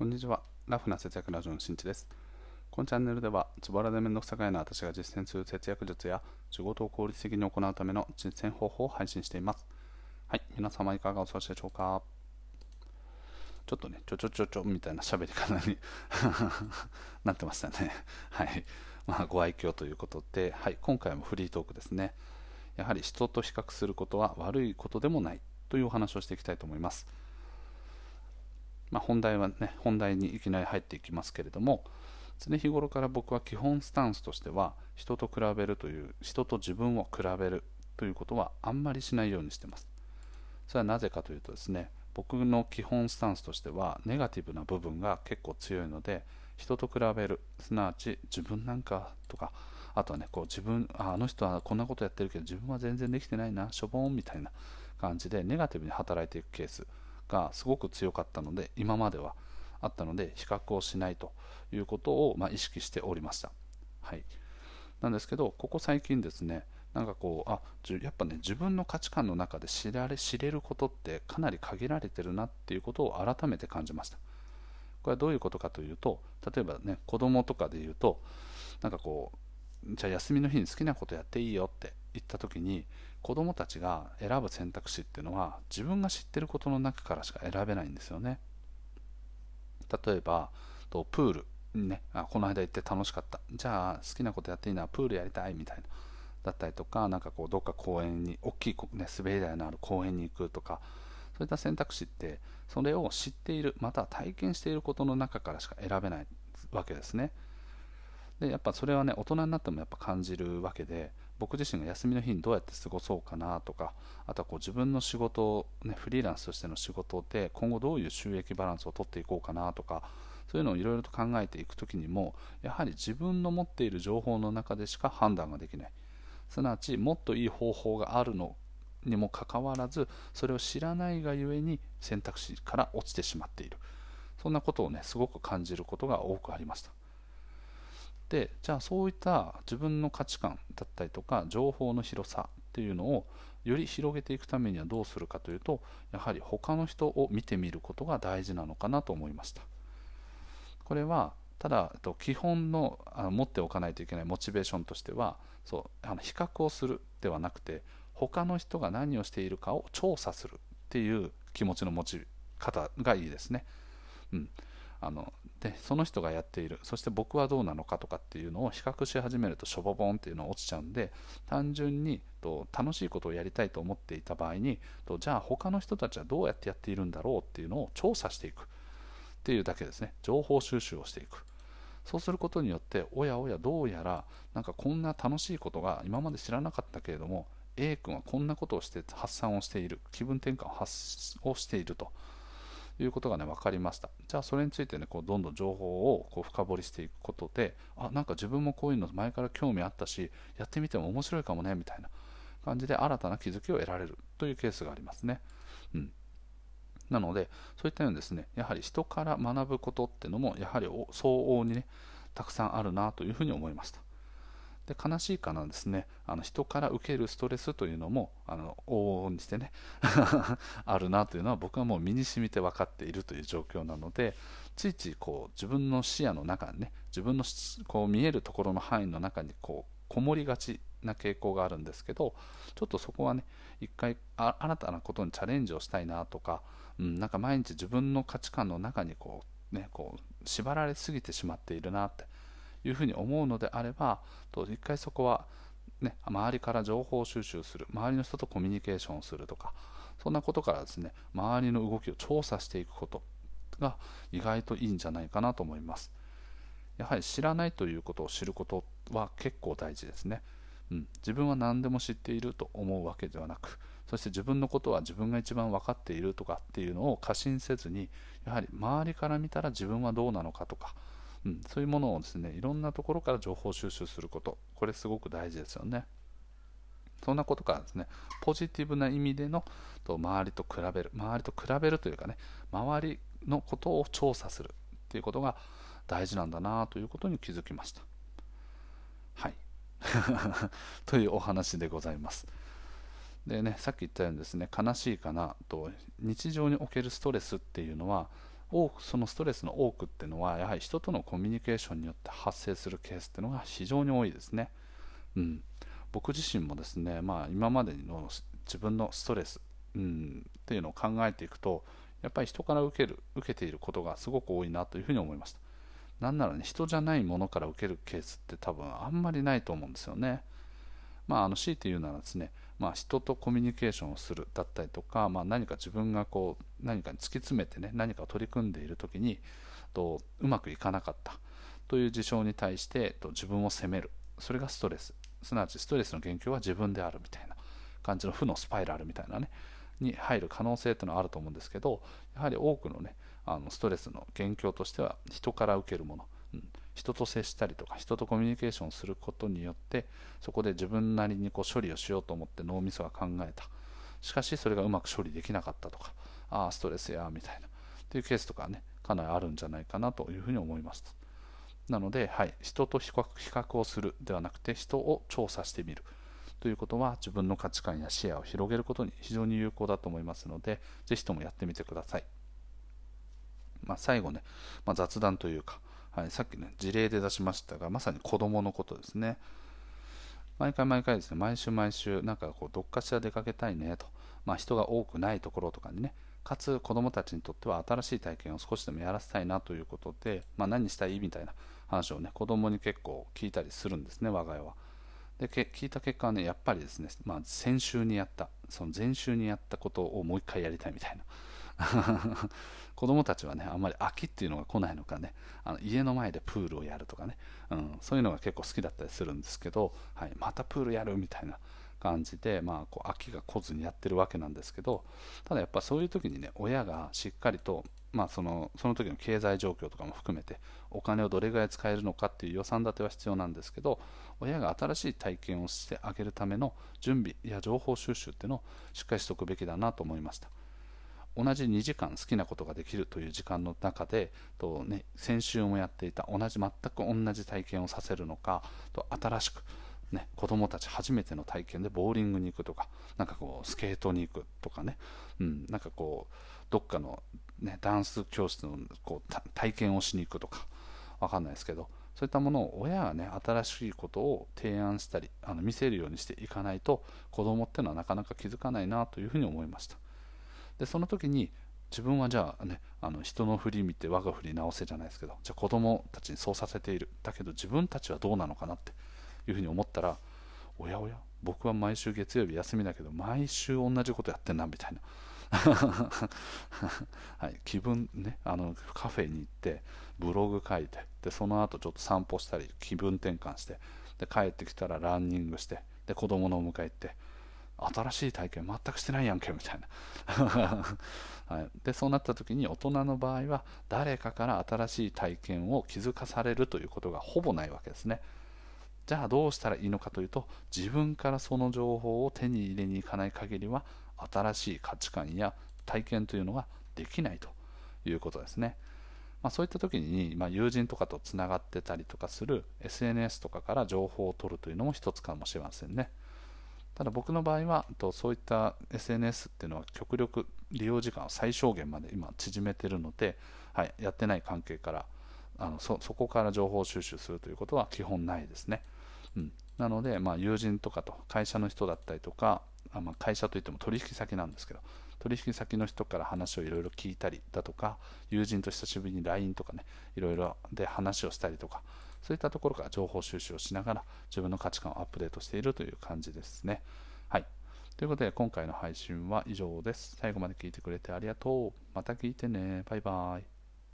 こんにちは。ラフな節約ラジオのしんちです。このチャンネルでは、ズボラでめんどくさがいな私が実践する節約術や仕事を効率的に行うための実践方法を配信しています。はい、皆様いかがお過ごしでしょうか？ちょっとね、ちょちょちょちょみたいな喋り方に なってましたね。はい。まあ、ご愛嬌ということで、はい、今回もフリートークですね。やはり人と比較することは悪いことでもないというお話をしていきたいと思います。まあ、本題はね、本題にいきなり入っていきますけれども、常日頃から僕は基本スタンスとしては、人と比べるという、人と自分を比べるということはあんまりしないようにしてます。それはなぜかというとですね、僕の基本スタンスとしては、ネガティブな部分が結構強いので、人と比べる、すなわち自分なんかとか、あとはね、こう自分、あの人はこんなことやってるけど、自分は全然できてないな、しょぼんみたいな感じで、ネガティブに働いていくケースがすごく強かったので今まではあったので比較をしないということを、まあ、意識しておりました、はい、なんですけどここ最近ですねなんかこうあやっぱね自分の価値観の中で知られ知れることってかなり限られてるなっていうことを改めて感じました。これはどういうことかというと例えばね子供とかで言うとなんかこうじゃあ休みの日に好きなことやっていいよって言った時に子どもたちが選ぶ選択肢っていうのは自分が知ってることの中からしか選べないんですよね。例えばとプール。ね。あこの間行って楽しかった。じゃあ好きなことやっていいな。プールやりたい。みたいな。だったりとかなんかこうどっか公園に大きい、ね、滑り台のある公園に行くとかそういった選択肢ってそれを知っているまたは体験していることの中からしか選べないわけですね。でやっぱそれはね大人になってもやっぱ感じるわけで僕自身が休みの日にどうやって過ごそうかなとかあとはこう自分の仕事、ね、フリーランスとしての仕事で今後どういう収益バランスをとっていこうかなとかそういうのをいろいろと考えていくときにもやはり自分の持っている情報の中でしか判断ができない。すなわちもっといい方法があるのにもかかわらずそれを知らないがゆえに選択肢から落ちてしまっている。そんなことをねすごく感じることが多くありました。でじゃあそういった自分の価値観だったりとか情報の広さっていうのをより広げていくためにはどうするかというとやはり他の人を見てみることが大事なのかなと思いました。これはただ基本のあの持っておかないといけないモチベーションとしてはそうあの比較をするではなくて他の人が何をしているかを調査するっていう気持ちの持ち方がいいですね、うん、あのでその人がやっている。そして僕はどうなのかとかっていうのを比較し始めるとしょぼぼんっていうのが落ちちゃうんで単純にと楽しいことをやりたいと思っていた場合にとじゃあ他の人たちはどうやってやっているんだろうっていうのを調査していく。っていうだけですね。情報収集をしていく。そうすることによっておやおやどうやらなんかこんな楽しいことが今まで知らなかったけれども A 君はこんなことをして発散をしている。気分転換を発をしていると。いうことがね分かりました。じゃあそれについてねこうどんどん情報をこう深掘りしていくことであなんか自分もこういうの前から興味あったしやってみても面白いかもねみたいな感じで新たな気づきを得られるというケースがありますね。うん。なのでそういったようにですねやはり人から学ぶことっていうのもやはり相応にねたくさんあるなというふうに思いました。で悲しいかなですね。あの人から受けるストレスというのもあの往々にしてね あるなというのは僕はもう身に染みて分かっているという状況なのでついついこう自分の視野の中にね自分のこう見えるところの範囲の中にこうこもりがちな傾向があるんですけどちょっとそこはね一回新たなことにチャレンジをしたいなとか、うん、なんか毎日自分の価値観の中にこうねこう縛られすぎてしまっているなっていうふうに思うのであればと一回そこは、ね、周りから情報収集する周りの人とコミュニケーションするとかそんなことからですね周りの動きを調査していくことが意外といいんじゃないかなと思います。やはり知らないということを知ることは結構大事ですね、うん、自分は何でも知っていると思うわけではなくそして自分のことは自分が一番分かっているとかっていうのを過信せずにやはり周りから見たら自分はどうなのかとかうん、そういうものをですねいろんなところから情報収集すること。これすごく大事ですよね。そんなことからですねポジティブな意味でのと周りと比べる。周りと比べるというかね周りのことを調査する。っていうことが大事なんだなということに気づきました。はい。というお話でございます。でねさっき言ったようにですね悲しいかなと日常におけるストレスっていうのは多くそのストレスの多くっていうのはやはり人とのコミュニケーションによって発生するケースっていうのが非常に多いですね、うん、僕自身もですね、まあ、今までの自分のストレス、うん、っていうのを考えていくとやっぱり人から受ける受けていることがすごく多いなというふうに思いました。なんならね人じゃないものから受けるケースって多分あんまりないと思うんですよね。まあ、あの強いて言うならですね、まあ、人とコミュニケーションをするだったりとか、まあ、何か自分がこう何かに突き詰めてね何かを取り組んでいる時にとうまくいかなかったという事象に対してと自分を責める。それがストレス。すなわちストレスの元凶は自分であるみたいな感じの負のスパイラルみたいなねに入る可能性というのはあると思うんですけどやはり多くのねあのストレスの元凶としては人から受けるもの、人と接したりとか人とコミュニケーションすることによってそこで自分なりにこう処理をしようと思って脳みそが考えた。しかしそれがうまく処理できなかったとかああストレスやみたいな。っていうケースとかねかなりあるんじゃないかなというふうに思います。なので、はい、人と比較比較をするではなくて人を調査してみる。ということは自分の価値観や視野を広げることに非常に有効だと思いますのでぜひともやってみてください、まあ、最後ね、まあ、雑談というかはい、さっきね、事例で出しましたが、まさに子供のことですね。毎回毎回ですね、毎週毎週、なんかこう、どっかしら出かけたいねと、まあ、人が多くないところとかにね、かつ子供たちにとっては新しい体験を少しでもやらせたいなということで、まあ、何したいみたいな話をね、子供に結構聞いたりするんですね、我が家は。で聞いた結果はね、やっぱりですね、まあ、先週にやった、その前週にやったことをもう一回やりたいみたいな。子供たちはね、あんまり秋っていうのが来ないのかね、あの家の前でプールをやるとかね、うん、そういうのが結構好きだったりするんですけど、はい、またプールやるみたいな感じで、まあ、こう秋が来ずにやってるわけなんですけど、ただやっぱそういう時にね、親がしっかりと、まあ、そのその時の経済状況とかも含めて、お金をどれぐらい使えるのかっていう予算立ては必要なんですけど、親が新しい体験をしてあげるための準備や情報収集っていうのをしっかりしておくべきだなと思いました。同じ2時間好きなことができるという時間の中でと、ね、先週もやっていた同じ全く同じ体験をさせるのかと新しく、ね、子供たち初めての体験でボーリングに行くとかなんかこうスケートに行くとかね、うん、なんかこうどっかの、ね、ダンス教室のこう体験をしに行くとかわかんないですけどそういったものを親がね新しいことを提案したりあの見せるようにしていかないと子供っていうのはなかなか気づかないなというふうに思いました。でその時に自分はじゃあねあの人の振り見て我が振り直せじゃないですけどじゃあ子供たちにそうさせている。だけど自分たちはどうなのかなっていうふうに思ったらおやおや僕は毎週月曜日休みだけど毎週同じことやってんなみたいな。はい、気分ねあのカフェに行ってブログ書いてでその後ちょっと散歩したり気分転換してで帰ってきたらランニングしてで子供のお迎え行って新しい体験全くしてないやんけみたいな、はい、でそうなった時に大人の場合は誰かから新しい体験を気づかされるということがほぼないわけですね。じゃあどうしたらいいのかというと自分からその情報を手に入れに行かない限りは新しい価値観や体験というのができないということですね、まあ、そういった時に、まあ、友人とかとつながってたりとかする SNS とかから情報を取るというのも一つかもしれませんね。ただ僕の場合はとそういった SNS っていうのは極力利用時間を最小限まで今縮めてるので、はい、やってない関係からあのそこから情報収集するということは基本ないですね。うん、なので、まあ、友人とかと会社の人だったりとかあ、まあ、会社といっても取引先なんですけど取引先の人から話をいろいろ聞いたりだとか友人と久しぶりに LINE とかねいろいろで話をしたりとかそういったところから情報収集をしながら自分の価値観をアップデートしているという感じですね。はい。ということで今回の配信は以上です。最後まで聞いてくれてありがとう。また聞いてね。バイバイ。